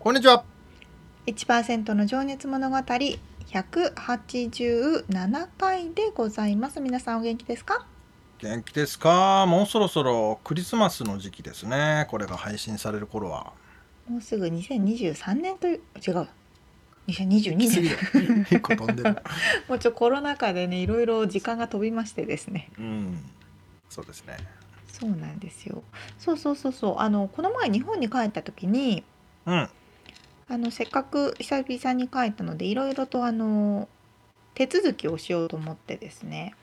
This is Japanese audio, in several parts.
こんにちは。1%の情熱物語187回でございます。皆さんお元気ですか？元気ですか？もうそろそろクリスマスの時期ですね。これが配信される頃は。もうすぐ2023年という、違う。2022年。1 個飛んでる。もうちょコロナ禍でね、いろいろ時間が飛びましてですね。うん。そうですね。そうなんですよ。そうそうそうそう。あの、この前日本に帰った時に、うん。あのせっかく久々に帰ったのでいろいろとあの手続きをしようと思ってですね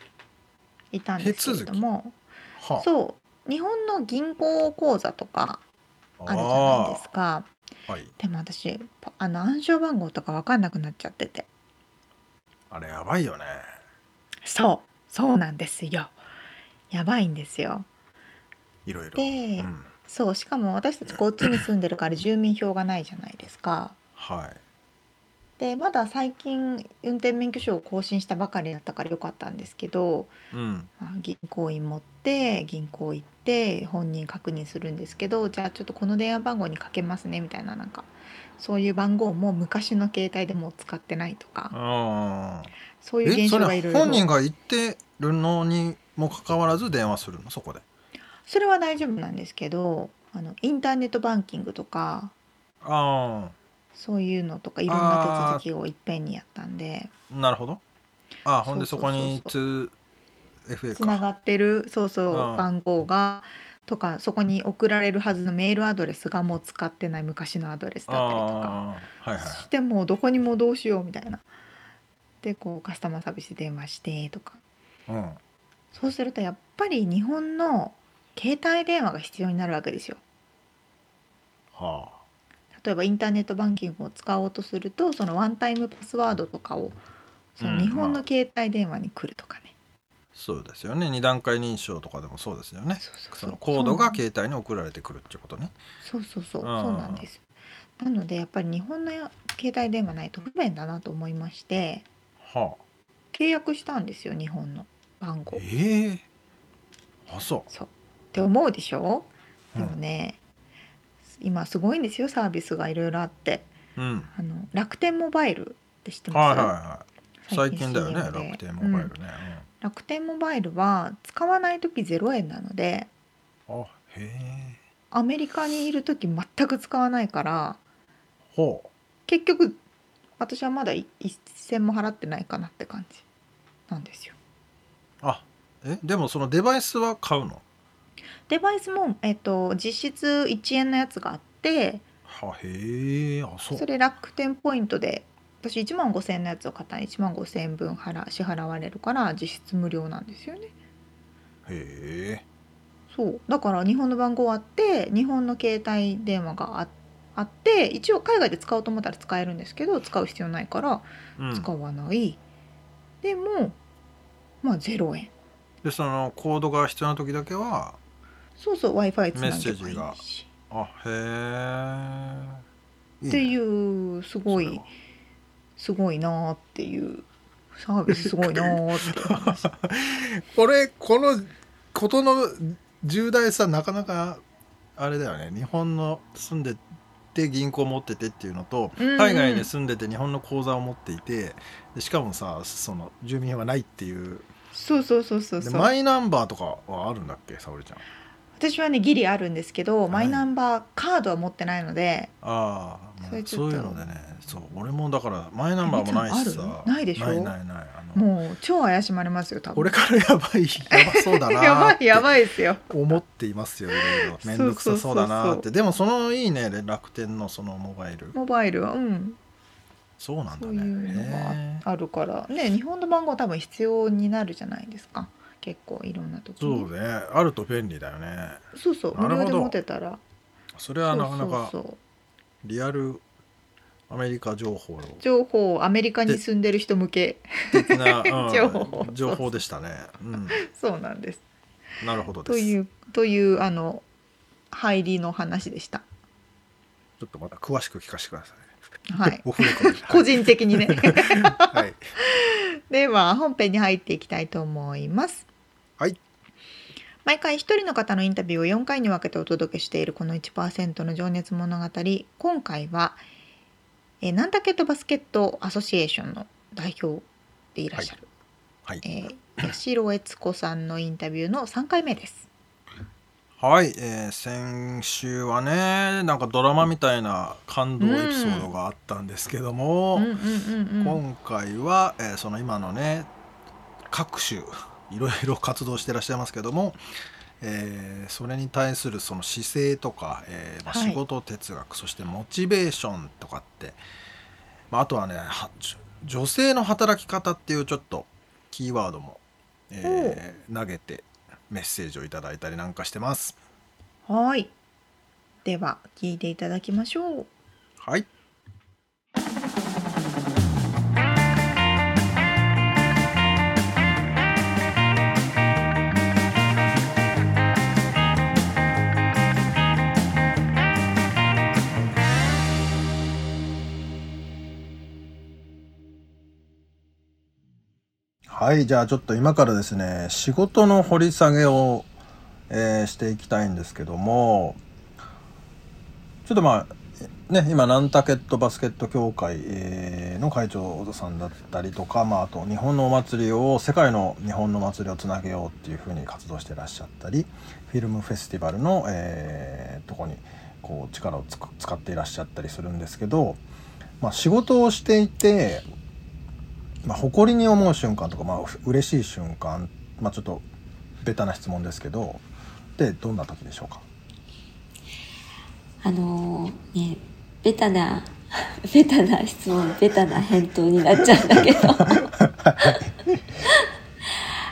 いたんですけれども、はあ、そう日本の銀行口座とかあるじゃないですか、はい、でも私あの暗証番号とか分かんなくなっちゃってて。あれやばいよね。そうそうなんですよ。やばいんですよ。いろいろ。で、うんそうしかも私たちこっちに住んでるから住民票がないじゃないですか。はい。でまだ最近運転免許証を更新したばかりだったからよかったんですけど、うん、銀行員持って銀行行って本人確認するんですけどじゃあちょっとこの電話番号にかけますねみたいななんかそういう番号も昔の携帯でも使ってないとかそういう現象がいろいろ。本人が言ってるのにもかかわらず電話するの？そこでそれは大丈夫なんですけどあのインターネットバンキングとかあそういうのとかいろんな手続きをいっぺんにやったんで。なるほど。あほんでそこに 2FA つながってるそうそう番号がとかそこに送られるはずのメールアドレスがもう使ってない昔のアドレスだったりとか、はいはい、してもどこにもどうしようみたいな。でこうカスタマーサービス電話してとか、うん、そうするとやっぱり日本の携帯電話が必要になるわけですよ。はあ、例えばインターネットバンキングを使おうとするとそのワンタイムパスワードとかをその日本の携帯電話に来るとかね、うんまあ、そうですよね。二段階認証とかでもそうですよね。そのコードが携帯に送られてくるってことね。そうそうそう。そうなんです。なのでやっぱり日本の携帯電話ないと不便だなと思いまして、はあ、契約したんですよ日本の番号。ええー、あそう。そうって思うでしょ？でもね、今すごいんですよサービスがいろいろあって、うん、あの楽天モバイルって知ってます、はいはいはい、最近だよね楽天モバイルね、うん、楽天モバイルは使わない時0円なので。あへえ。アメリカにいる時全く使わないから。ほう。結局私はまだ一銭も払ってないかなって感じなんですよ。あえでもそのデバイスは買うの？デバイスも、えっと、実質1円のやつがあってはへえあそう。それ楽天ポイントで私1万5,000円のやつを買ったら1万5,000円分払支払われるから実質無料なんですよね。へえ。そう。だから日本の番号あって日本の携帯電話がああって一応海外で使おうと思ったら使えるんですけど使う必要ないから使わない、うん、でもまあ0円。でそのコードが必要な時だけはそうそう w i f i つなげばいいが。あへえっていうすごいすごいなっていうサービスすごいなって話 これこのことの重大さなかなかあれだよね。日本の住んでて銀行持っててっていうのと、うんうん、海外に住んでて日本の口座を持っていてしかもさその住民はないっていう。そうそうそうそうマイナンバーとかはあるんだっけ沙織ちゃん私はねギリあるんですけど、い。マイナンバーカードは持ってないのでああそれちょっういうのでねそう俺もだからマイナンバーもないしえみさ。なのある？ないでしょ？ないないないあの。もう超怪しまれますよ多分。これからやばいやばそうだな やばいやいばいですよ。思っていますよいろいろ。面倒くさそうだなって。でもそのいいね楽天のそのモバイル。モバイルはうん。そうなんだそういうのねがあるから。ね日本の番号は多分必要になるじゃないですか結構いろんな時そに。うね。あると便利だよね。そうそう。無料で持てたら。それはなかなかリアルアメリカ情報情報アメリカに住んでる人向け。うん 情報。情報でしたね、うん、そうなんです。なるほどです。というというあの入りの話でした。ちょっとまた詳しく聞かせてください。はい。個人的にね。はい。では本編に入っていきたいと思います。はい毎回一人の方のインタビューを4回に分けてお届けしているこの1%の情熱物語。今回はえーナンタケットバスケットアソシエーションの代表でいらっしゃる、はい。えー八代悦子さんのインタビューの3回目です。はい、えー先週はねなんかドラマみたいな感動エピソードがあったんですけども、今回は、えーその今のね各種いろいろ活動してらっしゃいますけども、えーそれに対するその姿勢とか、えーま仕事哲学、そしてモチベーションとかって、まあ、あとはね女性の働き方っていうちょっとキーワードも、えー投げてメッセージをいただいたりなんかしてます。はい。では聞いていただきましょう。はいはい、じゃあちょっと今からですね、仕事の掘り下げを、えーしていきたいんですけども、ちょっとまあ、ね、今、ナンタケットバスケット協会、えーの会長さんだったりとか、まあ、あと日本のお祭りを、世界の日本の祭りをつなげようっていうふうに活動してらっしゃったり、フィルムフェスティバルの、えーとこにこう力を使っていらっしゃったりするんですけど、まあ、仕事をしていて、まあ、誇りに思う瞬間とか、まあ、う嬉しい瞬間、まあ、ちょっとベタな質問ですけどでどんな時でしょうか？あのーねベタな ベタな質問ベタな返答になっちゃうんだけど。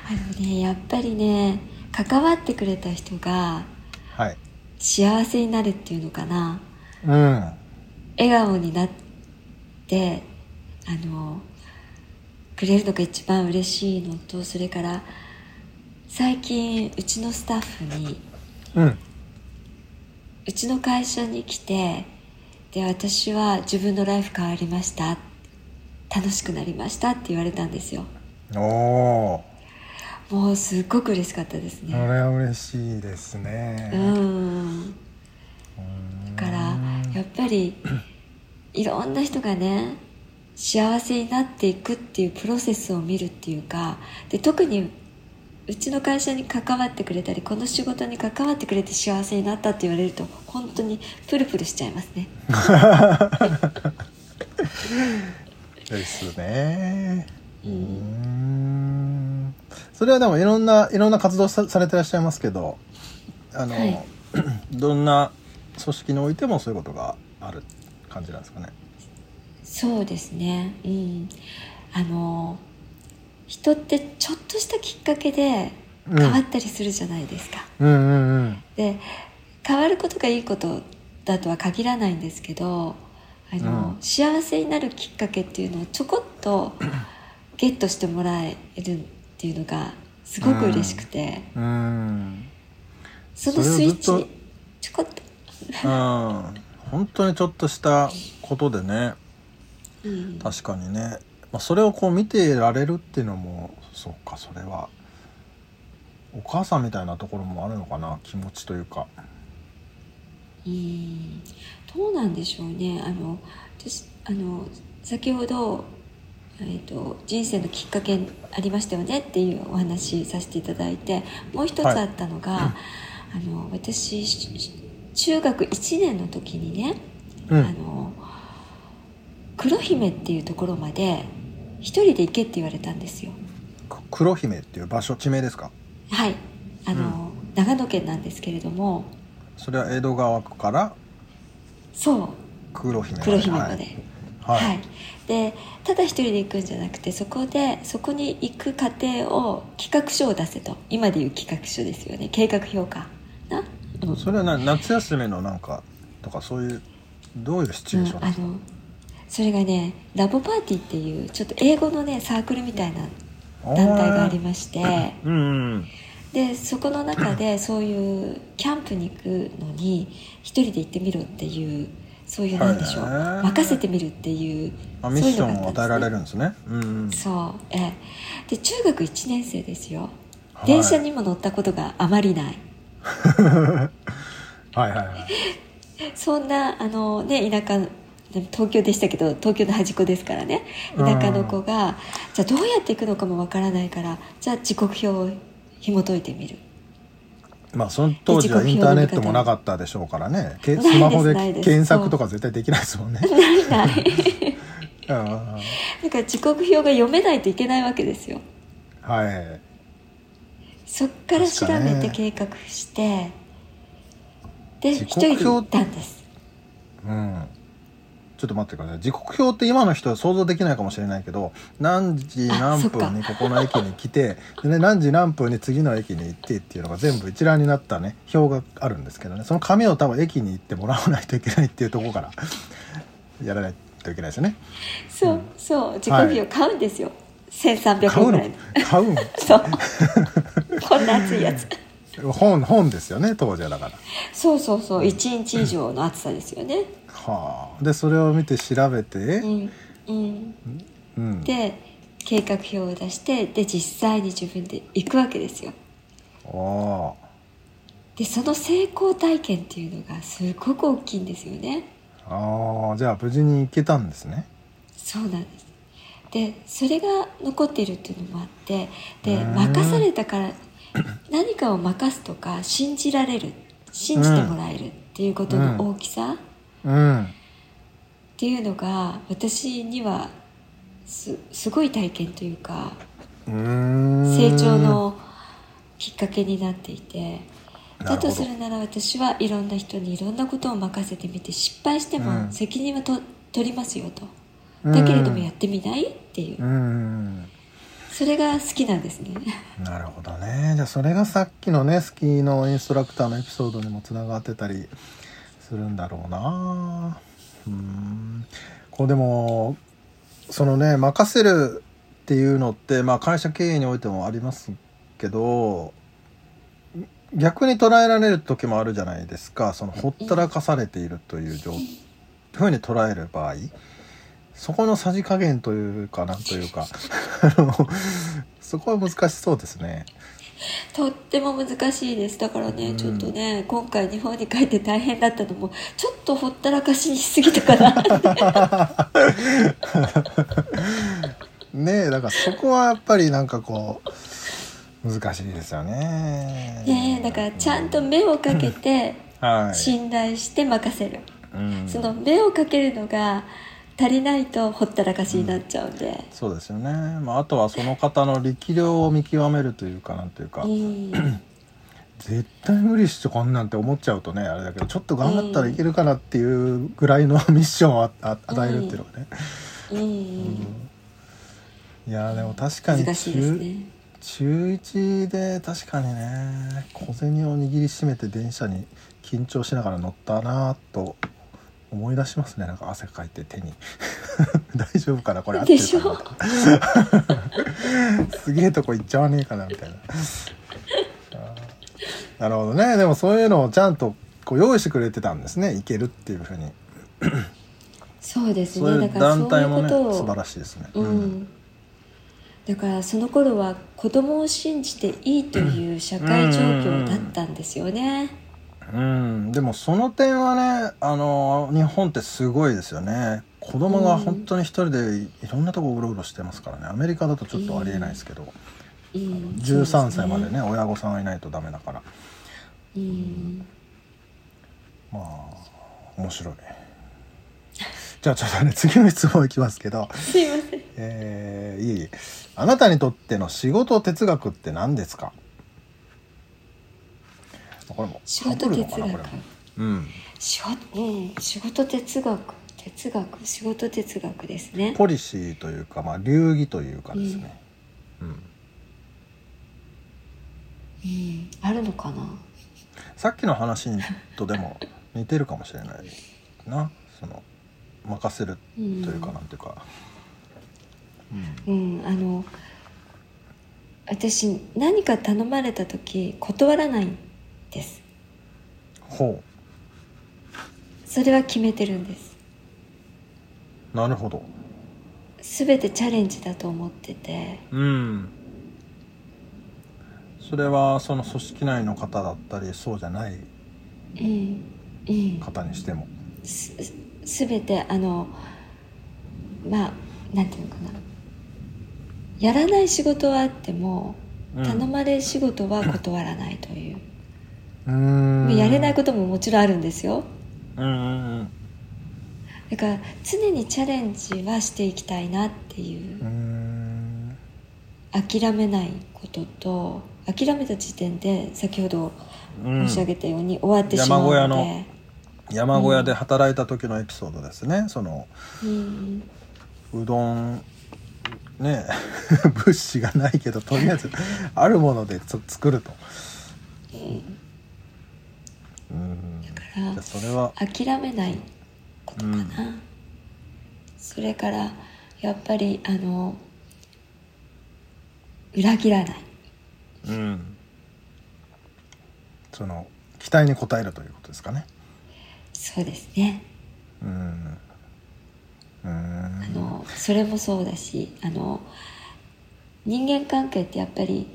あのねやっぱりね関わってくれた人がはい。幸せになるっていうのかな。うん。笑顔になってあのくれるのが一番嬉しいのとそれから最近うちのスタッフにうん。うちの会社に来てで私は自分のライフ変わりました。楽しくなりましたって言われたんですよ。おおもうすっごく嬉しかったですね。これは嬉しいですね。うん。だからやっぱり いろんな人がね幸せになっていくっていうプロセスを見るっていうかで特にうちの会社に関わってくれたりこの仕事に関わってくれて幸せになったって言われると本当にプルプルしちゃいますね。ですね。ううん。んそれはでもいろんないろんな活動さされてらっしゃいますけどあの、はい。どんな組織においてもそういうことがある感じなんですかねそうですね。うん。あの人ってちょっとしたきっかけで変わったりするじゃないですか、うんうんうん。で変わることがいいことだとは限らないんですけどあの、うん。幸せになるきっかけっていうのをちょこっと ゲットしてもらえるっていうのがすごく嬉しくて、うん。そのスイッチちょこっと、うん。本当にちょっとしたことでねうん。確かにね、まあ、それをこう見てられるっていうのもそうかそれはお母さんみたいなところもあるのかな気持ちというか。うん。どうなんでしょうね。あの私あの先ほど、えー、と人生のきっかけありましたよねっていうお話させていただいてもう一つはいあったのが、あの私し中学1年の時にね、うん。あの黒姫っていうところまで一人で行けって言われたんですよ。黒姫っていう場所地名ですか？はい。あの、長野県なんですけれども。それは江戸川区から？そう。黒姫まで。黒姫まで。はい、はい、でただ一人で行くんじゃなくてそこでそこに行く過程を企画書を出せと。今でいう企画書ですよね。計画評価。な、うんそれはな夏休みのなんかとかそういうどういうシチュエーションですか、うんあのそれがねラボパーティーっていうちょっと英語のねサークルみたいな団体がありまして。うんうんでそこの中でそういうキャンプに行くのに一人で行ってみろっていうそういうなんでしょう。任せてみるっていうあそういうミッションのがあったんですね。を与えられるんですね。うんうん。そうええ。で中学1年生ですよ、はい。電車にも乗ったことがあまりない。はいはいはい。そんなあのね田舎東京でしたけど東京の端っこですからね。田舎の子が、じゃあどうやっていくのかもわからないからじゃあ時刻表を紐解いてみる。まあその当時はインターネットもなかったでしょうからね。けスマホで検索とか絶対できないですもんね。ないない。うんだから時刻表が読めないといけないわけですよ。はい。そっから調べて計画してで時一人で行ったんです。うんちょっと待ってください。時刻表って今の人は想像できないかもしれないけど何時何分にここの駅に来てで、ね、何時何分に次の駅に行ってっていうのが全部一覧になったね。表があるんですけどね。その紙を多分駅に行ってもらわないといけないっていうところからやらないといけないですよね。そうそう。時刻表買うんですよ、1300買うの円ぐらいの？買うのそう。こんな熱いやつ本本ですよね当時はだから。そうそうそう1日以上の暑さですよね。はあ。でそれを見て調べてうんうん。うん。で計画表を出してで実際に自分で行くわけですよ。あでその成功体験っていうのがすごく大きいんですよね。あああじゃあ無事に行けたんですね。そうなんです。でそれが残っているっていうのもあってでうん任されたから 何かを任すとか信じられる信じてもらえるっていうことの大きさうん。っていうのが私にはすすごい体験というか成長のきっかけになっていてだとするなら私はいろんな人にいろんなことを任せてみて失敗してうん。も責任はと取りますよと。だけれどもやってみないっていう。うんそれが好きなんですね。なるほどね。じゃあそれがさっきのねスキーのインストラクターのエピソードにもつながってたりするんだろうな。うん。こうでもそのね任せるっていうのって、まあ、会社経営においてもありますけど逆に捉えられる時もあるじゃないですか。そのほったらかされているという状ふうに捉える場合そこのさじ加減というかなんというか そこは難しそうですね。とっても難しいです。だからね、うん。ちょっとね今回日本に帰って大変だったのもちょっとほったらかしにしすぎたかなねえだからそこはやっぱりなんかこう難しいですよね。ねえだからちゃんと目をかけてはい、信頼して任せる、うん。その目をかけるのが足りないとほったらかしになっちゃうんで、そうですよね。まああとはその方の力量を見極めるというかなんというか、うん 絶対無理してこんなんて思っちゃうとねあれだけどちょっと頑張ったらいけるかなっていうぐらいのミッションを与えるっていうのがね。うん。いやーでも確かに難しいですね。中1で確かにね小銭を握りしめて電車に緊張しながら乗ったなと思い出しますね。なんか汗かいて手に。大丈夫かなこれ。合ってるすげえとこ行っちゃわねえかなみたいな。なるほどね。でもそういうのをちゃんとこう用意してくれてたんですね。行けるっていうふうに。そうですね。だから団体もね素晴らしいですね、うん、だからその頃は子供を信じていいという社会状況だったんですよね。うん、でもその点はねあの日本ってすごいですよね。子供が本当に一人でいろんなとこうろうろしてますからね。アメリカだとちょっとありえないですけど、うん、13歳までそうね。親御さんがいないとダメだから。うんまあ面白い。じゃあちょっとね次の質問いきますけど。すいません。えー、いえいえ。あなたにとっての仕事哲学って何ですか？これも。仕事哲学。うん仕事うん。仕事哲学哲学仕事哲学ですね。ポリシーというか、まあ、流儀というかですね、うん。うん。あるのかな？さっきの話とでも似てるかもしれないな。その任せるというか、うんなんていうか、うん。あの私何か頼まれた時断らない。んです。ほそれは決めてるんです。うなるほど。全てチャレンジだと思ってて。うん。それはその組織内の方だったりそうじゃないうんうん。方にしても。す全てあのまあなんていうのかな。やらない仕事はあってもうん。頼まれる仕事は断らないという、やれないことももちろんあるんですよ。うんうんうん。だから常にチャレンジはしていきたいなっていう。諦めないことと諦めた時点で先ほどうん。申し上げたように終わってしまうので、山小屋山小屋で働いた時のエピソードですね、そのうんうどんね 物資がないけどとりあえずあるものでつ作ると。うんだからそれは。諦めないことかな、それからやっぱりあの裏切らない。うん。その期待に応えるということですかね。そうですね。うん。うあんのそれもそうだしあの人間関係ってやっぱり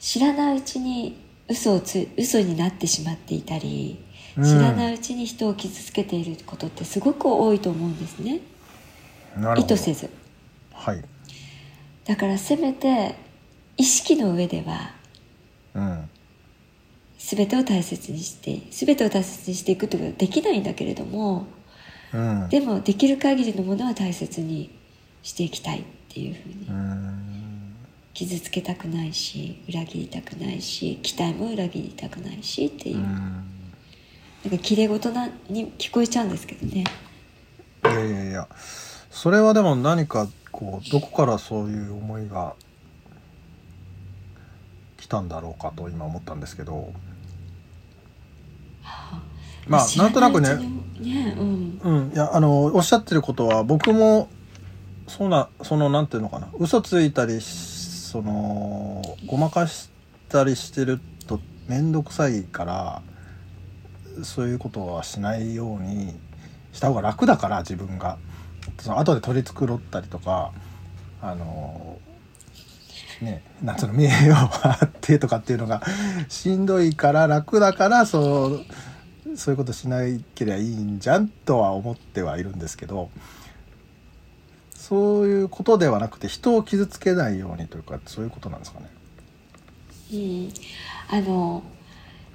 知らないうちに嘘をつ嘘になってしまっていたりうん。知らないうちに人を傷つけていることってすごく多いと思うんですね。なるほど。意図せず。はい。だからせめて意識の上ではうん。全てを大切にして全てを大切にしていくってことはできないんだけれどもうん。でもできる限りのものは大切にしていきたいっていうふうにうん傷つけたくないし裏切りたくないし期待も裏切りたくないしっていう。う、ん。なんか綺麗事なに聞こえちゃうんですけどね。いやいやいや。それはでも何かこうどこからそういう思いが来たんだろうかと今思ったんですけど。まあ知らなんとなくね。ねうん。うん。いやあのおっしゃってることは僕もそんなそのなんていうのかな。嘘ついたりしそのごまかしたりしてると面倒くさいからそういうことはしないようにした方が楽だから自分が。その後で取り繕ったりとかあのねなんつうの名誉があってとかっていうのがしんどいから楽だからそうそういうことしなければいいんじゃんとは思ってはいるんですけどそういうことではなくて人を傷つけないようにというかそういうことなんですかね。うん、あの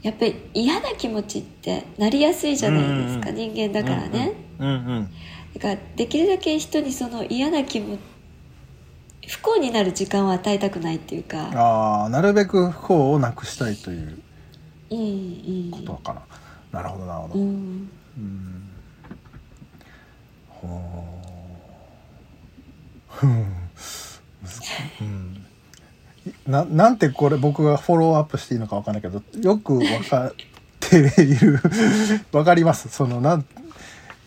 やっぱり嫌な気持ちってなりやすいじゃないですか、うん人間だからね、うんうんだからできるだけ人にその嫌な気持ち不幸になる時間を与えたくないっていうか。ああなるべく不幸をなくしたいといううんうん。ことかな。なるほどなるほど。うん。うん。ほううん。ななんてこれ僕がフォローアップしていいのかわかんないけどよくわかっている。わかります。そのなん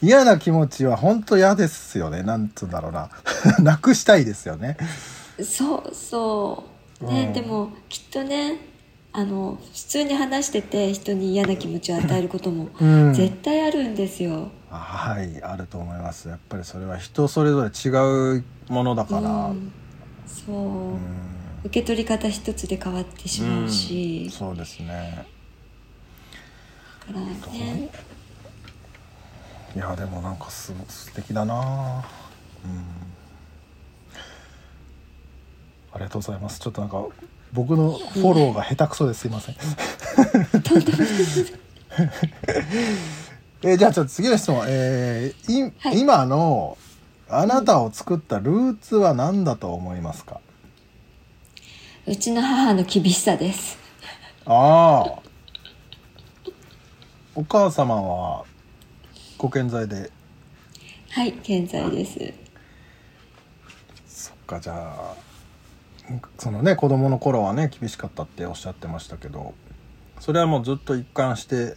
嫌な気持ちは本当嫌ですよね。なんつうんだろうな。なくしたいですよね。そうそう。ね、うん。でもきっとねあの普通に話してて人に嫌な気持ちを与えることもうん。絶対あるんですよ、はいあると思います。やっぱりそれは人それぞれ違うものだから、うんそう、うん。受け取り方一つで変わってしまうし、そうですね。だからね。いやでもなんかす素敵だな。うん。ありがとうございます。ちょっとなんか僕のフォローが下手くそです。いません。えーじゃあちょっと次の質問、えーいはい。今のあなたを作ったルーツは何だと思いますか、うちの母の厳しさです。ああ。お母様はご健在で？はい健在です。そっかじゃあそのね子供の頃はね厳しかったっておっしゃってましたけどそれはもうずっと一貫して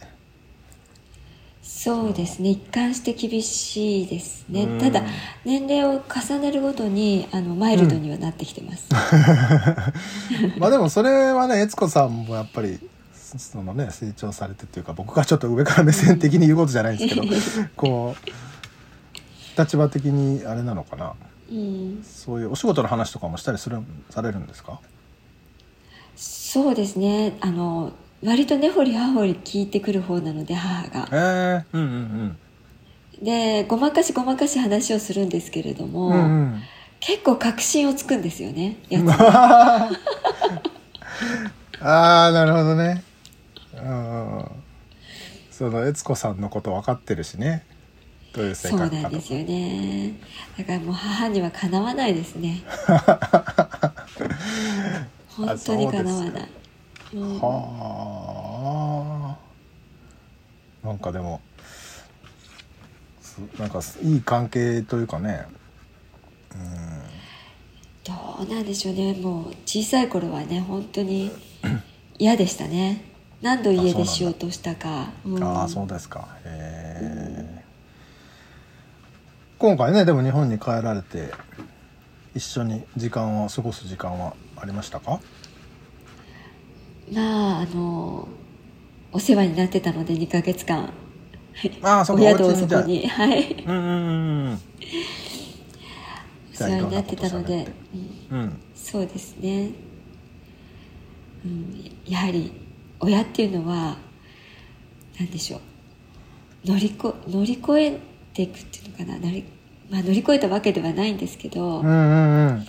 そうですね。一貫して厳しいですね。うん。ただ年齢を重ねるごとにあのマイルドにはなってきてます、まあでもそれはね悦子さんもやっぱりそのね成長されてっていうか僕がちょっと上から目線的に言うことじゃないんですけど こう立場的にあれなのかな？うん、そういうお仕事の話とかもしたりするされるんですか？そうですね。あの割と根掘り葉掘り聞いてくる方なので母が。ええうんうんでごまかしごまかし話をするんですけれども、うんうん。うん結構確信をつくんですよねやつ ああなるほどね。うんその悦子さんのこと分かってるしね。どういう性そう格かとか。なんですよね。だからもう母にはかなわないですね。本当にかなわないうん。はあ。なんかでもすなんかいい関係というかね。どうなんでしょうね。もう小さい頃はね本当に嫌でしたね。何度家出しようとしたか。うん。ああそうですか。へえ。今回ねでも日本に帰られて一緒に時間を過ごす時間はありましたか？まああのお世話になってたので2ヶ月間。ああそこお宿そこにはい。うんうんうんうん。お世話になってたのでうん。そうですね、うん、やはり親っていうのは何でしょう。乗りこ乗り越えていくっていうのかな。乗り,、まあ、乗り越えたわけではないんですけど、うんうんうん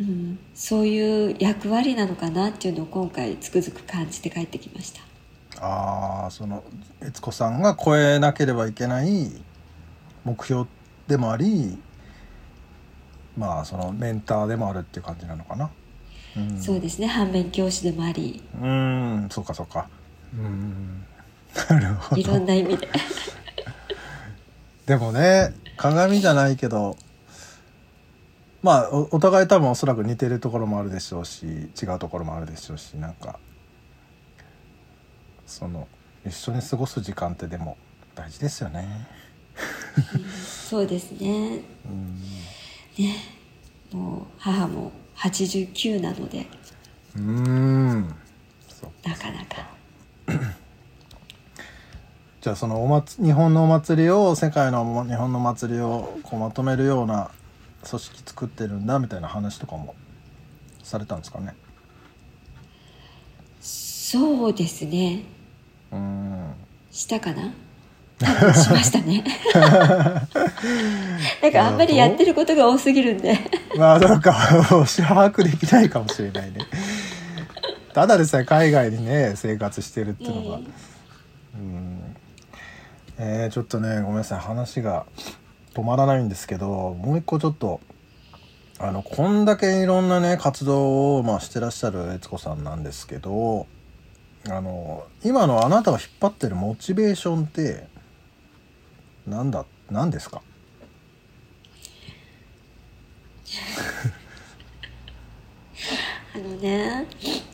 うん、そういう役割なのかなっていうのを今回つくづく感じて帰ってきました。ああその悦子さんが超えなければいけない目標でもありまあそのメンターでもあるっていう感じなのかな。うん。そうですね。反面教師でもあり。うん。そうかそうか。うん。なるほいろんどな意味で。でもね鏡じゃないけどまあおお互い多分おそらく似てるところもあるでしょうし違うところもあるでしょうしなんかその一緒に過ごす時間ってでも大事ですよね。そうですね。うん。ねもう母も89なので。うーんなかなか。じゃあそのお祭日本のお祭りを世界の日本のお祭りをこうまとめるような組織作ってるんだみたいな話とかもされたんですかね？そうですね。うーん。したかな？しましたね。なんかあんまりやってることが多すぎるんで。まあなんか。把握できないかもしれないね。ただでさえ海外にね生活してるっていうのが、うんうん。えーちょっとねごめんなさい。話が止まらないんですけどもう一個ちょっとあのこんだけいろんなね活動を、まあ、してらっしゃる悦子さんなんですけどあの今のあなたが引っ張ってるモチベーションってなんだ何ですか？あのね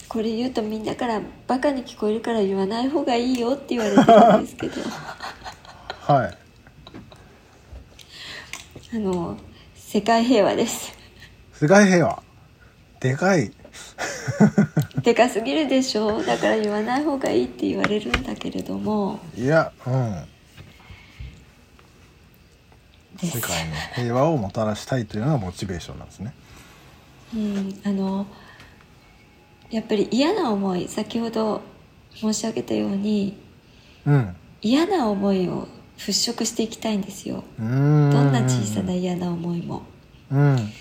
これ言うとみんなからバカに聞こえるから言わない方がいいよって言われてるんですけど。はいあの世界平和です。世界平和。でかい。でかすぎるでしょ。だから言わない方がいいって言われるんだけれども。いやうん。世界の平和をもたらしたいというのがモチベーションなんですね。うん、あのやっぱり嫌な思い先ほど申し上げたようにうん。嫌な思いを払拭していきたいんですよ。どんな小さな嫌な思いも。うん。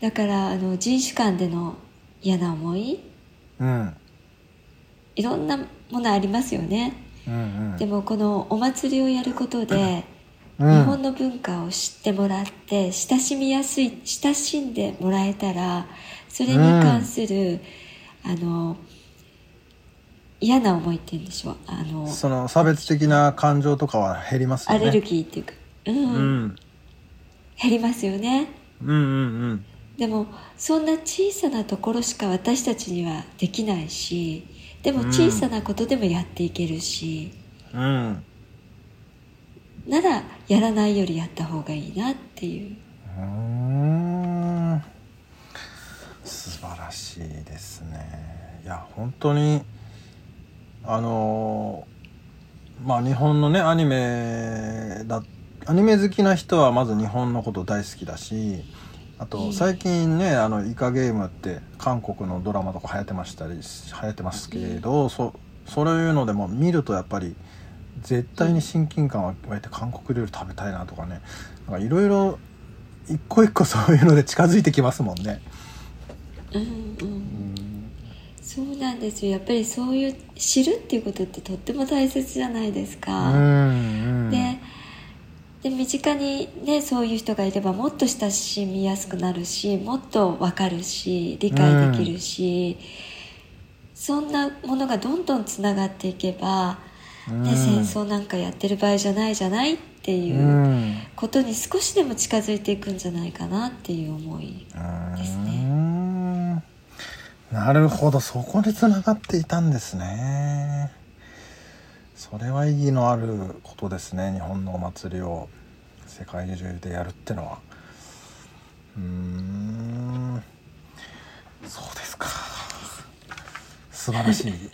だからあの人種間での嫌な思い。うん。いろんなものありますよね、うんうん。でもこのお祭りをやることで、うん。日本の文化を知ってもらって親しみやすい親しんでもらえたらそれに関する、あの嫌な思いっていうんでしょう。あのその差別的な感情とかは減りますよね。アレルギーっていうか、うん。うん。減りますよね。うんうんうん。でもそんな小さなところしか私たちにはできないしでも小さなことでもやっていけるし、うん。ならやらないよりやった方がいいなっていう。うーん。素晴らしいですね。いや本当にあのまあ日本のねアニメだアニメ好きな人はまず日本のこと大好きだしあと最近ね「あのイカゲーム」って韓国のドラマとか流行ってましたり流行ってますけれど、そそういうのでも見るとやっぱり絶対に親近感は湧いて韓国料理食べたいなとかね。なんかいろいろ一個一個そういうので近づいてきますもんね。うんうんそうなんですよ。やっぱりそういう知るっていうことってとっても大切じゃないですうか、ん。でで身近にねそういう人がいればもっと親しみやすくなるしもっと分かるし理解できるし、そんなものがどんどんつながっていけば、うん。ね、戦争なんかやってる場合じゃないじゃないっていううん。ことに少しでも近づいていくんじゃないかなっていう思いですうね。んなるほどそこにつながっていたんですね。それは意義のあることですね日本のお祭りを世界中でやるってのは。うーんそうですか素晴らしい。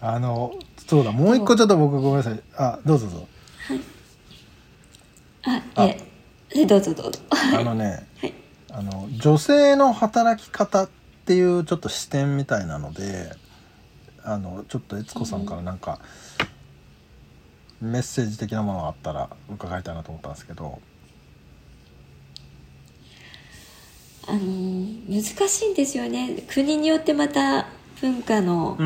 あのそうだもう一個ちょっと僕ごめんなさいあどうぞどうぞ。ああええどうぞどうぞ。あのね、はいあの女性の働き方っていうちょっと視点みたいなのであのちょっと悦子さんからなんか、メッセージ的なものがあったら伺いたいなと思ったんですけど。あの難しいんですよね。国によってまた文化の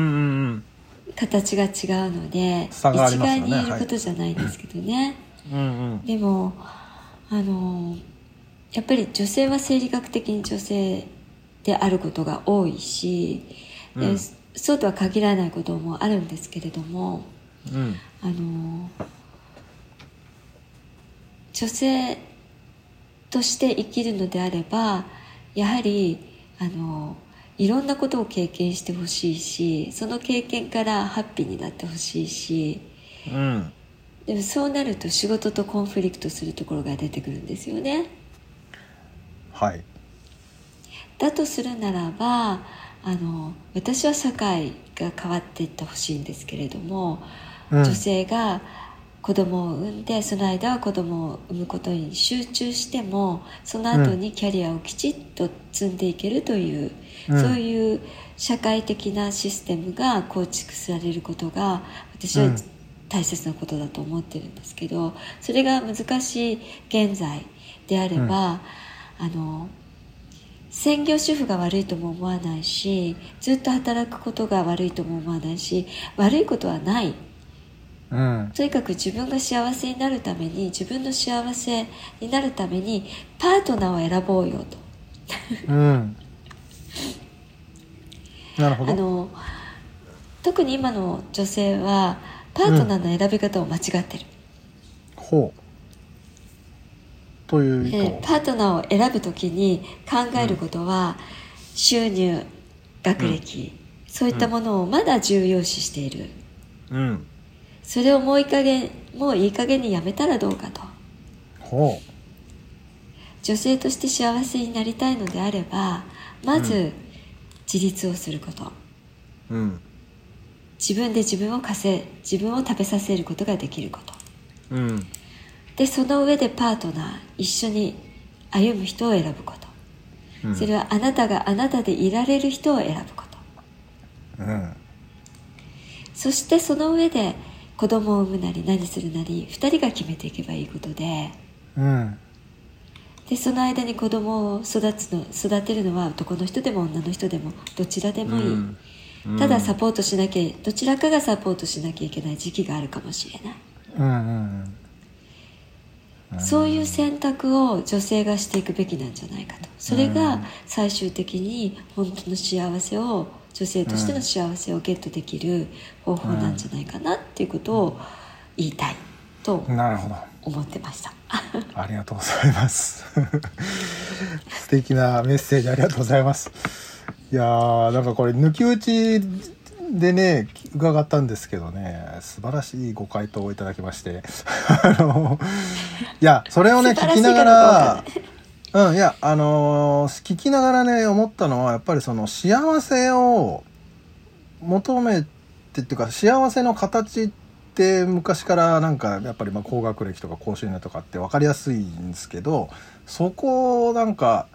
形が違うので、差があり一概に言えることじゃないですけどね、うんうん。でもあのやっぱり女性は生理学的に女性であることが多いし、でうん。そうとは限らないこともあるんですけれどもうん。あの女性として生きるのであればやはりあのいろんなことを経験してほしいしその経験からハッピーになってほしいしうん。でもそうなると仕事とコンフリクトするところが出てくるんですよね。はい。だとするならばあの私は社会が変わっていってほしいんですけれども、うん。女性が子供を産んでその間は子供を産むことに集中してもその後にキャリアをきちっと積んでいけるという、うん。そういう社会的なシステムが構築されることが私はうん。大切なことだと思ってるんですけどそれが難しい現在であれば、あの専業主婦が悪いとも思わないしずっと働くことが悪いとも思わないし悪いことはない。うん。とにかく自分が幸せになるために自分の幸せになるためにパートナーを選ぼうよと。うん。なるほど。あの特に今の女性はパートナーの選び方を間違ってる、ほうという意図、えーパートナーを選ぶ時に考えることは、収入学歴、そういったものをまだ重要視している。うん。それをもういい加減もういい加減にやめたらどうかと。ほ女性として幸せになりたいのであればまず自立をすること。ううん。自分で自分を稼い自分を食べさせることができること。うんでその上でパートナー一緒に歩む人を選ぶこと、うん。それはあなたがあなたでいられる人を選ぶこと。うん。そしてその上で子供を産むなり何するなり2人が決めていけばいいことで。うん。でその間に子供を育つの育てるのは男の人でも女の人でもどちらでもいい、うん。ただサポートしなきゃどちらかがサポートしなきゃいけない時期があるかもしれない、うんうんうんそういう選択を女性がしていくべきなんじゃないかと。それが最終的に本当の幸せを女性としての幸せをゲットできる方法なんじゃないかなっていうことを言いたいと思ってました。ありがとうございます。素敵なメッセージありがとうございます。いやーなんかこれ抜き打ちでね伺ったんですけどね素晴らしいご回答をいただきまして あのいやそれをね聞きながからうんいやあのー聞きながらね思ったのはやっぱりその幸せを求めてっていうか幸せの形って昔からなんかやっぱりまあ高学歴とか高収入とかって分かりやすいんですけどそこをなんか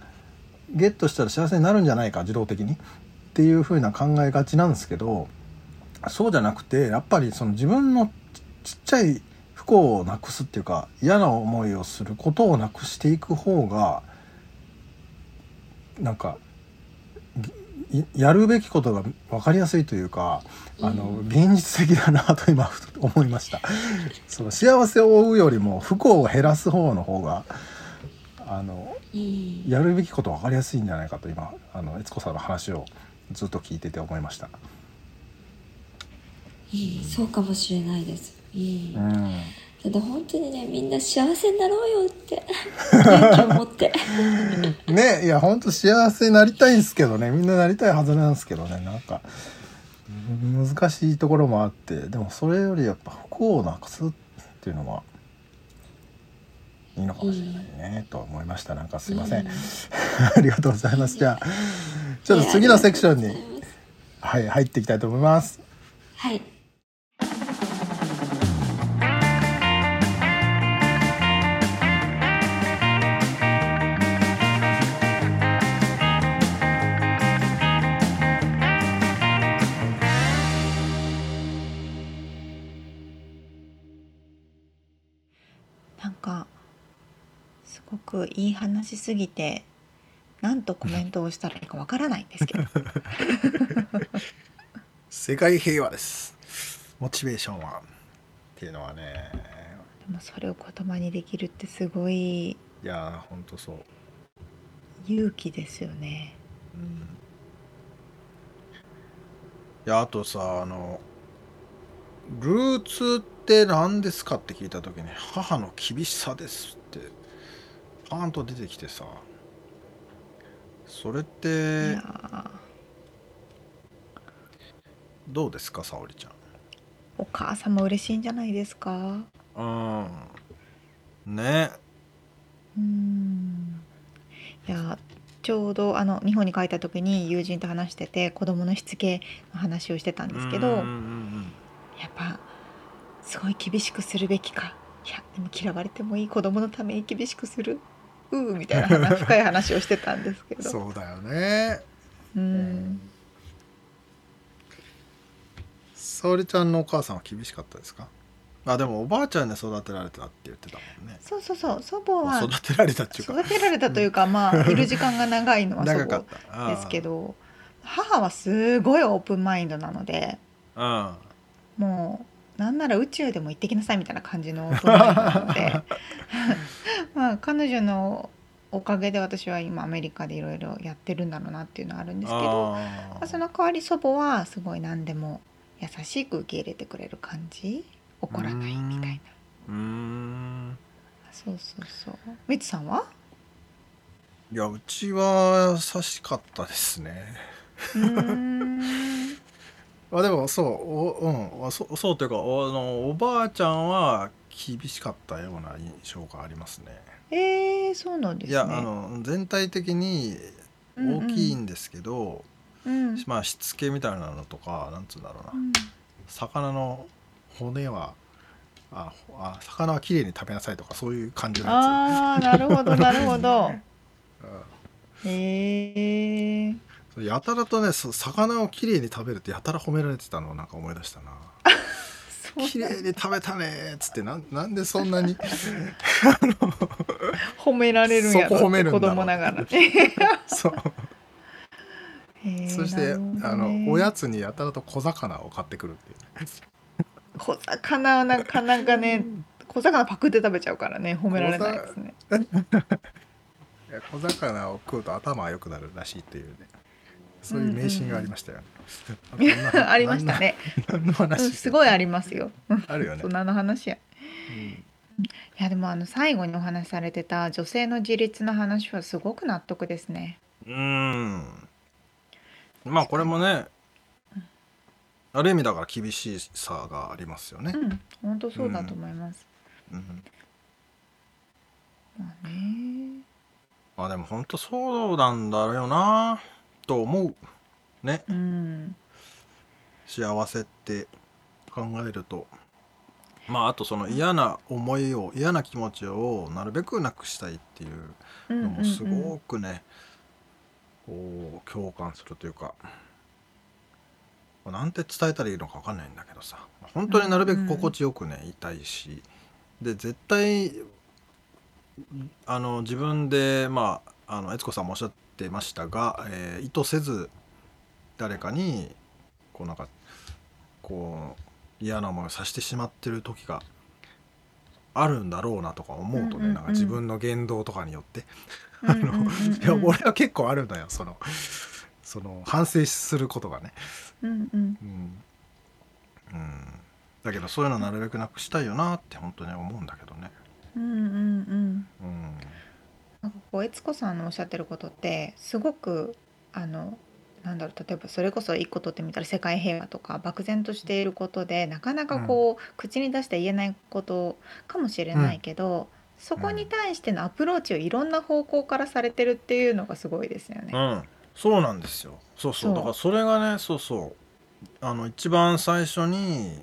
ゲットしたら幸せになるんじゃないか自動的にっていう風な考えがちなんですけどそうじゃなくてやっぱりその自分のちちっちゃい不幸をなくすっていうか嫌な思いをすることをなくしていく方がなんかいやるべきことが分かりやすいというかあの現実的だなと今思いました。その幸せを追うよりも不幸を減らす方の方があのうんやるべきこと分かりやすいんじゃないかと今あの悦子さんの話をずっと聞いてて思いました。うんそうかもしれないです。うんうん。ただ本当にねみんな幸せになろうよって 勇気を持って。ねいや本当幸せになりたいんですけどね。みんななりたいはずなんですけどね。なんかうん難しいところもあって。でもそれよりやっぱ不幸をなくすっていうのはいいのかもしれないね、と思いました。なんかすいません、うん。ありがとうございます。じゃあちょっと次のセクションにはい入っていきたいと思います。はいごくいい話すぎて何とコメントをしたらいいかわからないんですけど。世界平和です。モチベーションは。っていうのはね。でもそれを言葉にできるってすごいいやーほんとそう。勇気ですよね。うん。いやあとさあのルーツって何ですかって聞いた時に母の厳しさですパーンと出てきてさ。それっいてやーどうですか沙織ちお母様嬉しいんじゃないですか？ゃんうん。ね。うん。いやちょうどあの日本に帰った時に友人と話してて子供のしつけの話をしてたんですけど、うんうんうん。やっぱすごい厳しくするべきか。いやでも嫌われてもいい。子供のために厳しくするうーみたいな話深い話をしてたんですけうんど。そうだよね。うん。沙織ちゃんのお母さんは厳しかったですか？あでもおばあちゃんに育てられたって言ってたもんね。そうそうそう。祖母は育てられたっていうか。育てられたというかまあいる時間が長いのは祖母ですけど母はすごいオープンマインドなのでうん。もうなんなら宇宙でも行ってきなさいみたいな感じのオープンマインドなので まあ彼女のおかげで私は今アメリカでいろいろやってるんだろうなっていうのはあるんですけどあまあその代わり祖母はすごい何でも優しく受け入れてくれる感じ。怒らないみたいな。うーん。そうそうそう。みつさんは？いやうちは優しかったですねあでもそうおうん。そそうというかおあのおばあちゃんは厳しかったような印象がありますね。えー、そうなんですね。いやあの全体的に大きいんですけど、うん。うんまあしつけみたいなのとかなんつうんだろうな、うん。魚の骨はああ魚はきれいに食べなさいとかそういう感じのやああなるほどなるほど。つ、うん。へえやたらとねそ魚をきれいに食べるってやたら褒められてたのをなんか思い出したな。きれいに食べたねーっつってなんなんでそんなに 褒められるんやろそこ褒める子供ながらね。そう。そして、ね。あのおやつにやたらと小魚を買ってくるっていう。小魚はなかなかね小魚パクって食べちゃうからね褒められないですね。小魚 を食うと頭が良くなるらしいっていうねそういう迷信がありましたよ。ね、ありましたね、すごいありますよ。あるよね。そんなの話や。うん。いやでもあの最後にお話しされてた女性の自立の話はすごく納得ですね。うーん。まあこれもねある意味だから厳しさがありますよね。う、ん。本当そうだと思います、うん。まあね。まあでも本当そうなんだよなと思う。ね。うん。幸せって考えると。まああとその嫌な思いを嫌な気持ちをなるべくなくしたいっていううんうんのもすごくね、こう共感するというか。なんて伝えたらいいのか分かんないんだけどさ。本当になるべく心地よくねいたいし。で絶対あの自分でまああの悦子さんもおっしゃってましたが、えー意図せず誰かにこうなんかこう嫌な思いをさせてしまってる時があるんだろうなとか思うとね、うんうんうん。なんか自分の言動とかによってうんうんうんうん。いや俺は結構あるのよそのその反省することがね、うんうん。うん。うん、だけどそういうのなるべくなくしたいよなって本当に思うんだけどね、うんうんうん。うん、なんかこう悦子さんのおっしゃってることってすごくあのなんだろう例えばそれこそ一個取ってみたら世界平和とか漠然としていることでなかなかこう、口に出して言えないことかもしれないけど、そこに対してのアプローチをいろんな方向からされてるっていうのがすごいですよね。うん、そうなんですよ。そうそう。だからそれがねそうそう。あの一番最初に、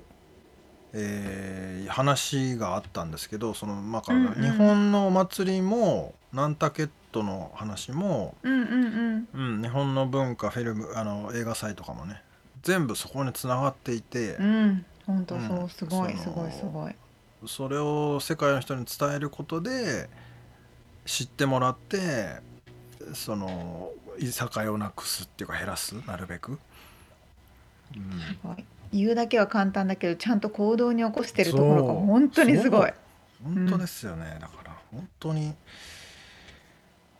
えー話があったんですけどその、まあうんうん。日本のお祭りもナンタケットの話も、うんうんうん、日本の文化フィルムあの映画祭とかもね全部そこにつながっていてうん。うん。本当そう、うんすごいすごいすごい。それを世界の人に伝えることで知ってもらってそのいさかいをなくすっていうか減らすなるべく。うんすごい言うだけは簡単だけどちゃんと行動に起こしてるところが本当にすごい。本当ですよね、だから本当に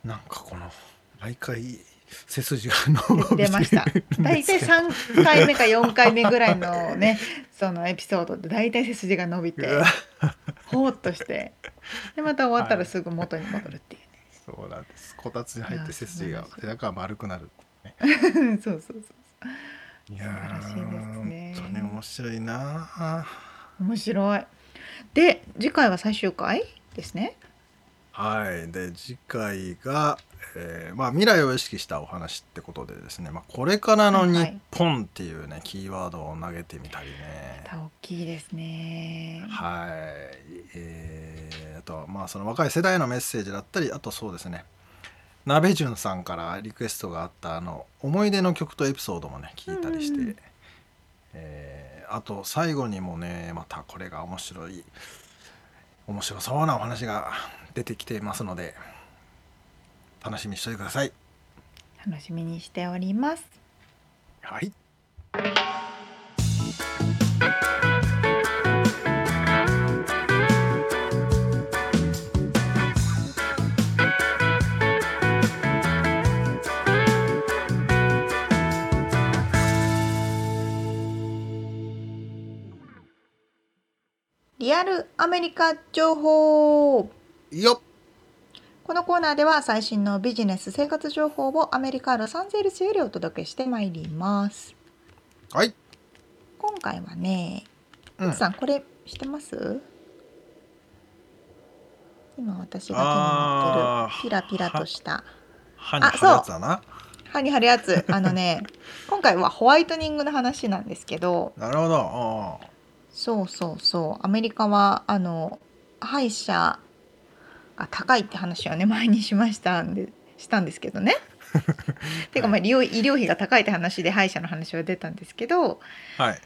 なんかこの毎回背筋が伸びて出ました。大体けど3回目か4回目ぐらいのね そのエピソードで大体背筋が伸びてほーっとして。でまた終わったらすぐ元に戻るっていうそうなんです。こたつに入って背筋が背中が丸くなるね。そうそうそういや素晴らしいですね。ー本当に面白いな面白い。で次回は最終回ですねはい。で次回が、えーまあ、未来を意識したお話ってことでですね、まあ、これからの日はい。はい本っていうね、キーワードを投げてみたりね。また大きいですね。はい、えーあとはまあその若い世代へのメッセージだったりあとそうですね。鍋潤さんからリクエストがあったあの思い出の曲とエピソードもね聞いたりして、うんうん。えーあと最後にもねまたこれが面白い面白そうなお話が出てきていますので楽しみにしておいてください。楽しみにしております。はい。リアルアメリカ情報よっ。このコーナーでは最新のビジネス生活情報をアメリカ・ロサンゼルスよりお届けしてまいります。はい、今回はね、うん。さんこれ知ってます？今私が手に持ってるピラピラとした。歯に貼るやつだな。歯に貼るやつ。あのね今回はホワイトニングの話なんですけど。なるほど。あそうそうそう。アメリカはあの歯医者が高いって話をね前にしましたんでしたんですけどね。ていうかまあ医療医療費が高いって話で歯医者の話は出たんですけどーはい。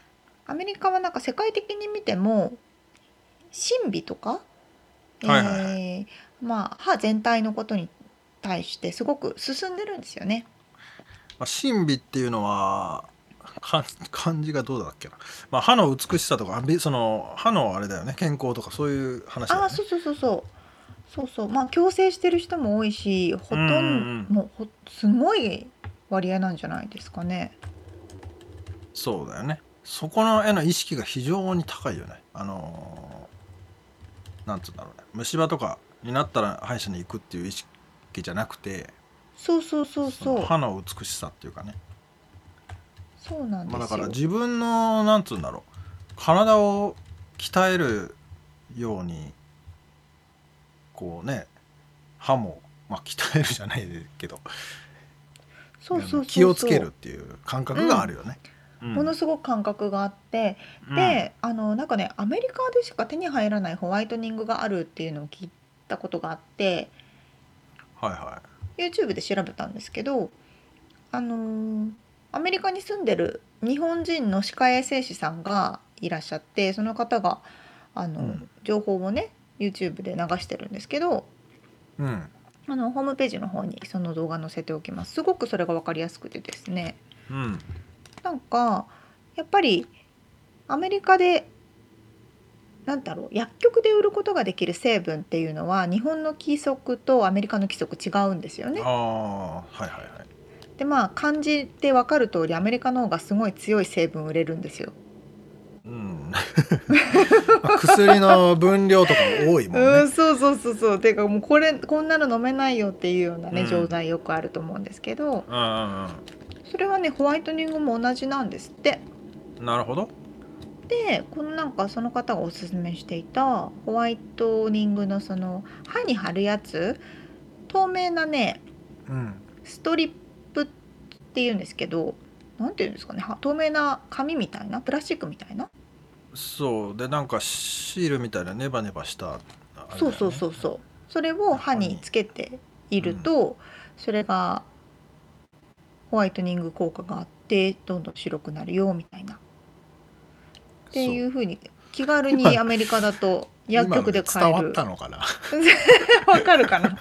アメリカはなんか世界的に見ても審美とか、はいはいはえーまあ歯全体のことに対してすごく進んでるんですよね。まあ、神秘っていうのはか漢字がどうだっけな、まあ、歯の美しさとかびその歯のあれだよね健康とかそういう話だよね。ああそうそうそうそうそうそう。まあ矯正してる人も多いしほとうんうんもうほすごい割合なんじゃないですかね。そうだよね。そこのへの意識が非常に高いよね。あのーなんつうんだろうね。虫歯とかになったら歯医者に行くっていう意識じゃなくてそうそうそうそそうの歯の美しさっていうかね。そうなんですよ。まあ、だから自分のなんつうんだろう。体を鍛えるようにこうね歯も、まあ、鍛えるじゃないけど。そうそうそうそう。気をつけるっていう感覚があるよね。うん。ものすごく感覚があって、うん。であのなんかねアメリカでしか手に入らないホワイトニングがあるっていうのを聞いたことがあってはいは YouTube で調べたんですけどあのーアメリカに住んでる日本人の歯科衛生士さんがいらっしゃってその方があの、うん。情報をね YouTube で流してるんですけどい。うんあのホームページの方にその動画載せておきますすごくそれが分かりやすくてですねうんなんかやっぱりアメリカでなんだろう薬局で売ることができる成分っていうのは日本の規則とアメリカの規則違うんですよねはいはいはい。でまあ漢字で分かる通りアメリカの方がすごい強い成分売れるんですよ。薬の分量とかも多いもん うんね。そうそうそうそうていうかもうこれこんなの飲めないよっていうようなねうん錠剤よくあると思うんですけどうんうんそれはねホワイトニングも同じなんですって。うん。なるほど。でこのなんかその方がおすすめしていたホワイトニングのその歯に貼るやつ透明なねうん。ストリップっていうんですけどなんていうんですかねは透明な紙みたいなプラスチックみたいな、そう。でなんかシールみたいなネバネバしたね、そうそうそうそう。それを歯につけていると、それがホワイトニング効果があってどんどん白くなるよみたいな。っていうふうに気軽にアメリカだと薬局で買える。わったのかなわかるかな？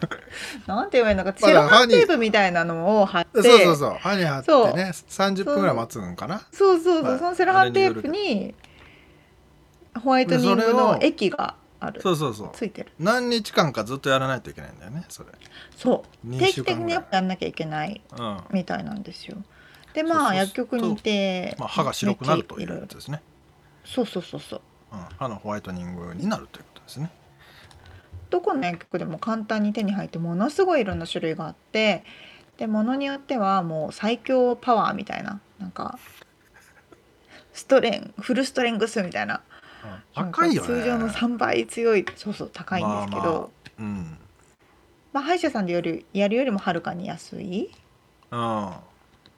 なんて言えばいいのか。セロハンテープみたいなのを貼って。そうそうそう。歯に貼ってね30分ぐらい待つんかな？そうそうそう。はい。そのセロハンテープにホワイトニングの液がある。そうそうそう。ついてる。何日間かずっとやらないといけないんだよねそれ。そう。2定期的にやっぱやんなきゃいけないうん。みたいなんですよ。うそう。まあ薬局に行ってまあ、歯が白くなるというやつですね、そうそうそうそう。うん、歯のホワイトニングになるということですね。どこの薬局でも簡単に手に入ってものすごいいろんな種類があってで物によってはもう最強パワーみたいななんか ストレンフルストレングスみたいなうん高いよね。通常の3倍強いそうそう高いんですけど、まあまあまあうん歯医者さんでよりやるよりもはるかに安い、うん。ま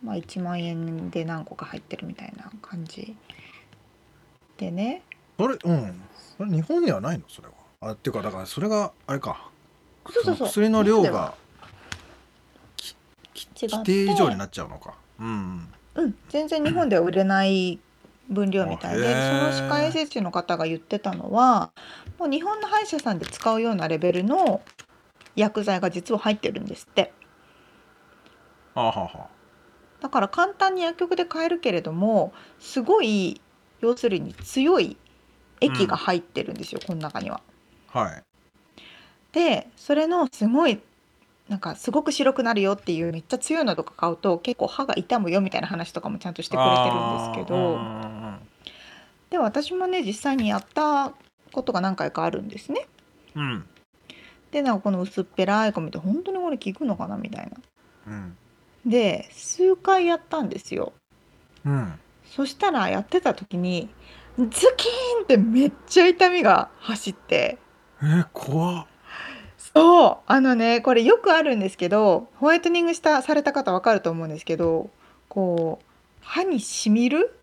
あ、1万円で何個か入ってるみたいな感じ。でね。それうん。それ日本にはないの？それは。あっていうかだからそれがあれか。そうそうそう。の薬の量が規定以上になっちゃうのか。うん。うん、全然日本では売れない分量みたいで、その歯科衛生士の方が言ってたのはもう日本の歯医者さんで使うようなレベルの薬剤が実は入ってるんですって。はあはあはだから簡単に薬局で買えるけれどもすごい要するに強い液が入ってるんですよ、この中には。あはい。でそれのすごいなんかすごく白くなるよっていうめっちゃ強いのとか買うと結構歯が痛むよみたいな話とかもちゃんとしてくれてるんですけど。あで私もね実際にやったことが何回かあるんですね。ーうんうんでなんかこの薄っぺらい子見て本当にこれ効くのかなみたいな。うんで数回やったんですよ。うんそしたらやってた時にズキーンってめっちゃ痛みが走ってえー、怖っそう。あのねこれよくあるんですけどホワイトニングしたされた方わかると思うんですけどこう歯にしみる？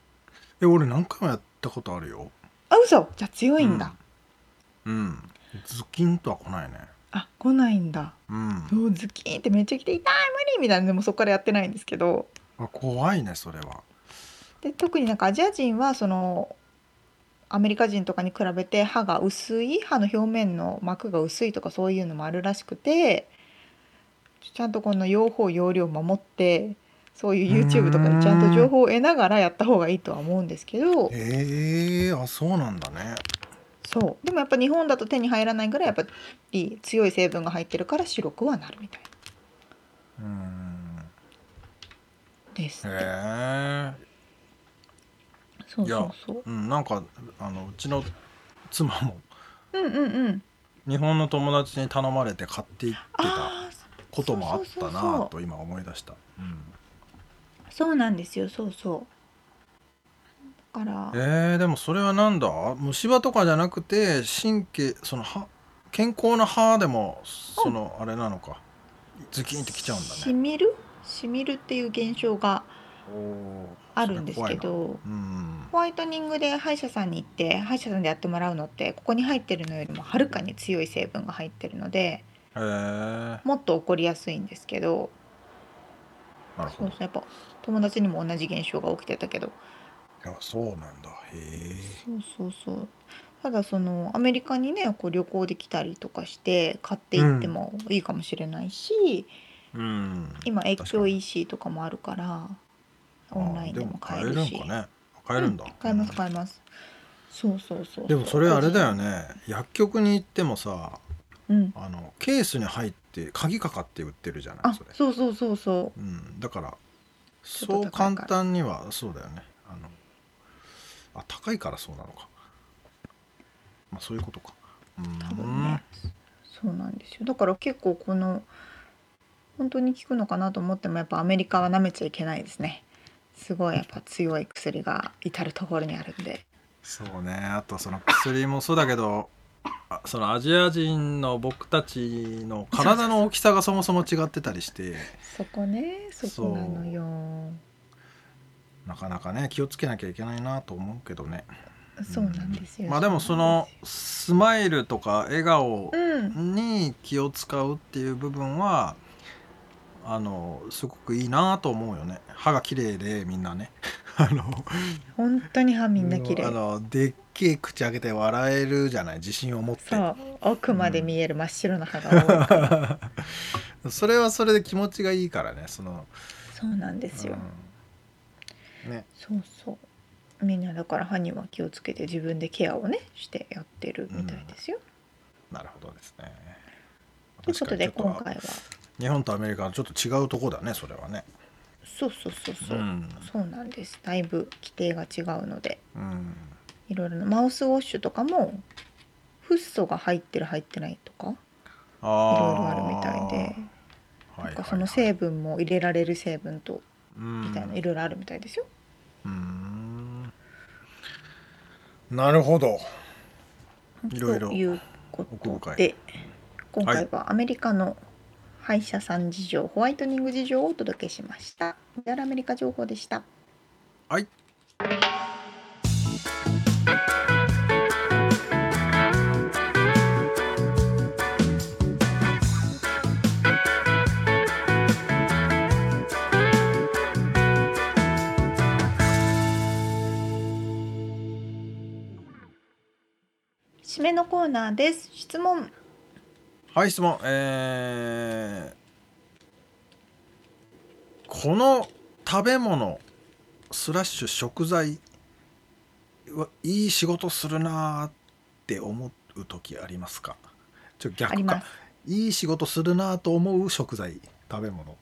え俺何回もやったことあるよ。あ嘘。じゃあ強いんだ、うん、うん、ズキンとは来ないね。あ来ないんだ。うん。そうズキーンってめっちゃ来て痛い無理みたいなでもそこからやってないんですけど。あ怖いねそれは。で特になんかアジア人はそのアメリカ人とかに比べて歯が薄い歯の表面の膜が薄いとかそういうのもあるらしくてちゃんとこの用法用量を守ってそういう YouTube とかでちゃんと情報を得ながらやった方がいいとは思うんですけど。へえあそうなんだね。そう。でもやっぱ日本だと手に入らないぐらいやっぱり強い成分が入ってるから白くはなるみたいうん。ですへえそうそうそう。うんなんかあのうちの妻もうんうんうん。日本の友達に頼まれて買っていってたああこともあったそうそうそうなそう。と今思い出した。うん。そうなんですよ。そうそう。だから。えー、でもそれはなんだ？虫歯とかじゃなくて神経その歯健康な歯でもそのあ。れなのか。ズキンってきちゃうんだね。しみる？しみるっていう現象があるんですけどうん。ホワイトニングで歯医者さんに行って歯医者さんでやってもらうのってここに入ってるのよりもはるかに強い成分が入ってるのでもっと起こりやすいんですけどそうそうやっぱ友達にも同じ現象が起きてたけど。いやそうなんだ。へえそうそうそう。ただそのアメリカにねこう旅行で来たりとかして買っていってもいいかもしれないし、うん。今越境確かに。EC とかもあるからオンラインでも買えるし。買えるんかね。買えるんだ、うん買えます買えます。そうそうそうでもそれあれだよね。薬局に行ってもさうん。あのケースに入って鍵かかって売ってるじゃないあそれ。そうそうそうそう。ん、だからそう簡単にはそうだよね。あのあ高いからそうなのか。まあそういうことか。多分ね。そうなんですよ。だから結構この本当に効くのかなと思ってもやっぱアメリカは舐めちゃいけないですねすごいやっぱ強い薬が至る所にあるんで。そうね。あとその薬もそうだけどあそのアジア人の僕たちの体の大きさがそもそも違ってたりして。そこねそこなのよ。なかなかね気をつけなきゃいけないなと思うけどね。そうなんですよ。まあでもそのスマイルとか笑顔うん。に気を使うっていう部分はあのすごくいいなと思うよね。歯が綺麗でみんなね。あの本当に歯みんな綺麗。あのでっけえ口開けて笑えるじゃない？自信を持って。そう。奥まで見える真っ白な歯が多いから、それはそれで気持ちがいいからねその、そうなんですよ、うん。ね。そうそう。みんなだから歯には気をつけて自分でケアをねしてやってるみたいですよ、なるほどですね。ということで今回は日本とアメリカはちょっと違うとこだねそれはね。そうそうそうそう、うん。そうなんです。だいぶ規定が違うので。うん。いろいろな。マウスウォッシュとかもフッ素が入ってる入ってないとかいろいあろあるみたいで。あなんかその成分も入れられる成分とみみたいないろいろあるみたいですよ。うん。なるほど。いろいろというこ奥とで今回はアメリカの歯医者さん事情、ホワイトニング事情をお届けしました。ではアメリカ情報でした。はい締めのコーナーです。質問。はい質問。えーこの食べ物スラッシュ食材はいい仕事するなーって思う時ありますか？ちょ逆か。いい仕事するなと思う食材食べ物っ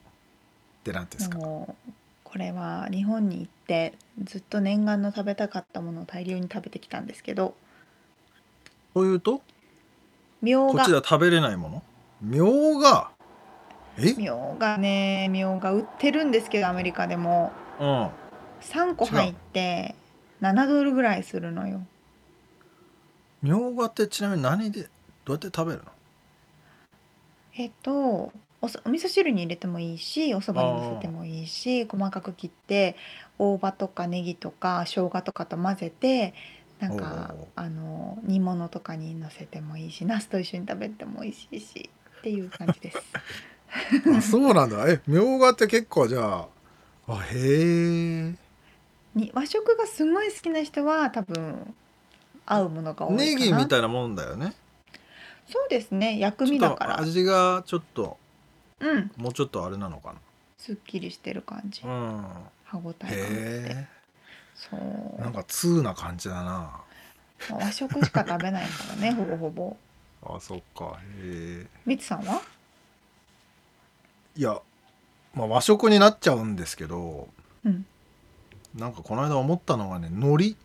て何ですか？もうこれは日本に行ってずっと念願の食べたかったものを大量に食べてきたんですけど、というと？みょうがこっちでは食べれないもの？みょうが？え？みょうがね、みょうが売ってるんですけどアメリカでも。うん。3個入って7ドルぐらいするのよ。みょうがってちなみに何でどうやって食べるの？えっとおそお味噌汁に入れてもいいしお蕎麦にのせてもいいし細かく切って大葉とかネギとか生姜とかと混ぜてなんかあの煮物とかにのせてもいいしナスと一緒に食べても美味しいしっていう感じです。あそうなんだ。えみょうがって結構じゃああへえ。に和食がすごい好きな人は多分合うものが多いかな。ネギみたいなもんだよね。そうですね。薬味だから。味がちょっとうん。もうちょっとあれなのかすっきりしてる感じ。なうん。歯ごたえがあって。へそう。えなんか通な感じだな。まあ和食しか食べないからね ほぼほぼ。あそっか。へえ。みつさんは？いや、まあ、和食になっちゃうんですけどうん。なんかこの間思ったのがね海苔。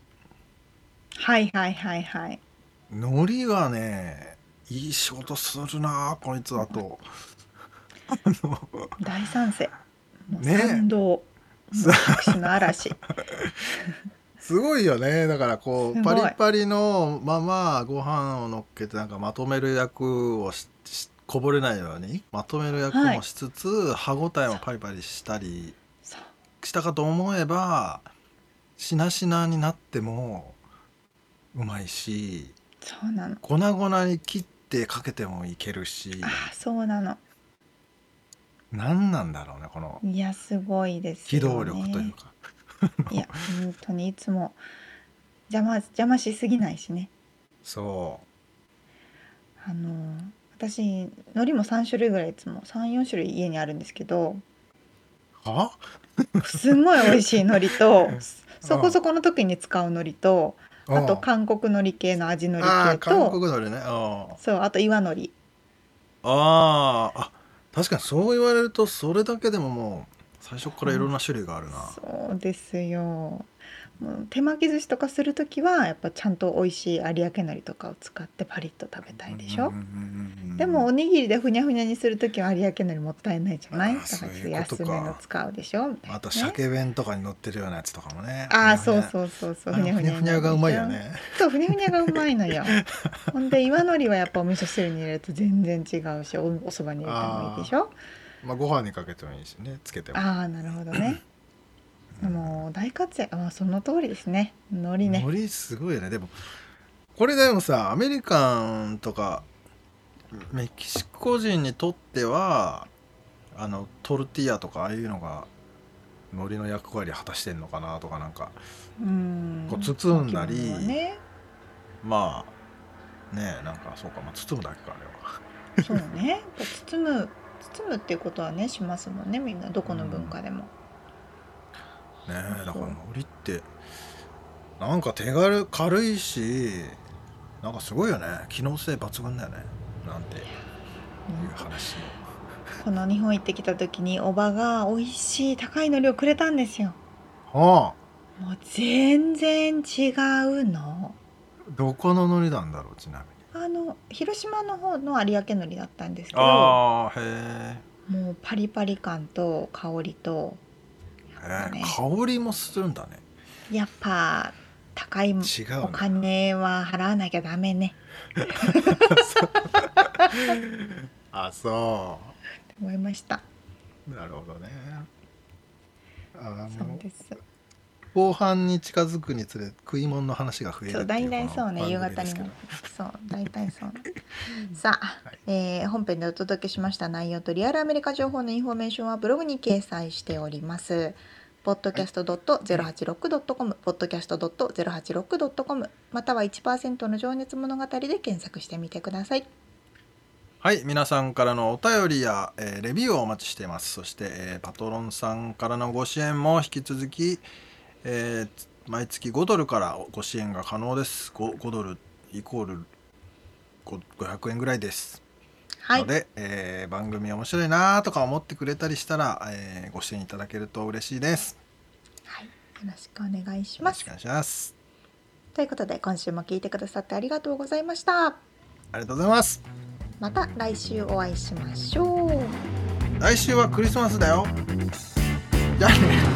はいはいはいはい。海苔がねいい仕事するなこいつだと。あの大賛成。ね賛同もう。拍手の嵐。すごいよね。だからこうパリパリのままご飯を乗っけてなんかまとめる役をししこぼれないようにまとめる役もしつつ、歯ごたえもパリパリしたりしたかと思えばしなしなになってもうまいしそうなの。粉々に切ってかけてもいけるし。あそうなの何なんだろうねこのいやすごいですね、動力というか。いや本当にいつも邪魔邪魔しすぎないしね。そあの私海苔も3種類ぐらいいつも34種類家にあるんですけどうは？すんごい美味しい海苔と そこそこの時に使う海苔とあとうん韓国海苔系の味海苔系と国海苔ね。そうあと岩海苔。あーあ確かにそう言われるとそれだけでももう最初からいろんな種類があるな、そうですよ。もう手巻き寿司とかする時はやっぱちゃんと美味しい有明海苔とかを使ってパリッと食べたいでしょ、でもおにぎりでふにゃふにゃにする時は有明海苔もったいないじゃない？だか。ら安めの使うでしょ？みたいなあとね。鮭弁とかに乗ってるようなやつとかもね。ああそううそうそう。そうふにゃふにゃふにゃがうまいよね。そうふにゃふにゃがうまいのよ。ほんで岩海苔はやっぱお味噌汁に入れると全然違うしおお蕎麦に入れてもいいでしょ？まあご飯にかけてもいいしね。つけても。ああなるほどねもう大活躍。あその通りですね。海苔ね。海苔すごいよね。でもこれでもさアメリカンとかメキシコ人にとってはあのトルティーヤとかああいうのが海苔の役割果たしてんのかなとかなんかうん。こう包んだりね。まあねえなんかそうか、まあ、包むだけかあれは。そうね。包む包むっていうことはねしますもんねみんな。どこの文化でも、ね。えだから海苔ってなんか手軽軽いしなんかすごいよね。機能性抜群だよね。なんていう話。この日本行ってきた時におばが美味しい高い海苔をくれたんですよ。はあ。もう全然違うの。どこの海苔なんだろうちなみに。あの広島の方の有明海苔だったんですけどああへもうパリパリ感と香りとね。香りもするんだね。やっぱ高い違うおね金は払わなきゃダメね。あそって思いました。うなるほどね。あのそうです。後半に近づくにつれ食い物の話が増えるそう大体そうね。夕方になってそう大体そうさあ、はいえー本編でお届けしました内容とリアルアメリカ情報のインフォメーションはブログに掲載しております。podcast.086.com、podcast.086.com、または1%の情熱物語で検索してみてください。はい皆さんからのお便りや、えーレビューをお待ちしています。そして、えーパトロンさんからのご支援も引き続き、えー毎月5ドルからご支援が可能です。5, 5ドルイコール5 500円ぐらいです、はいの。で、えー番組面白いなとか思ってくれたりしたら、えーご支援いただけると嬉しいですはい、よろしくお願いしますよろしくお。願いしますということで今週も聞いてくださってありがとうございました。ありがとうございますまた来週お会いしましょう。来週はクリスマスだよじゃあね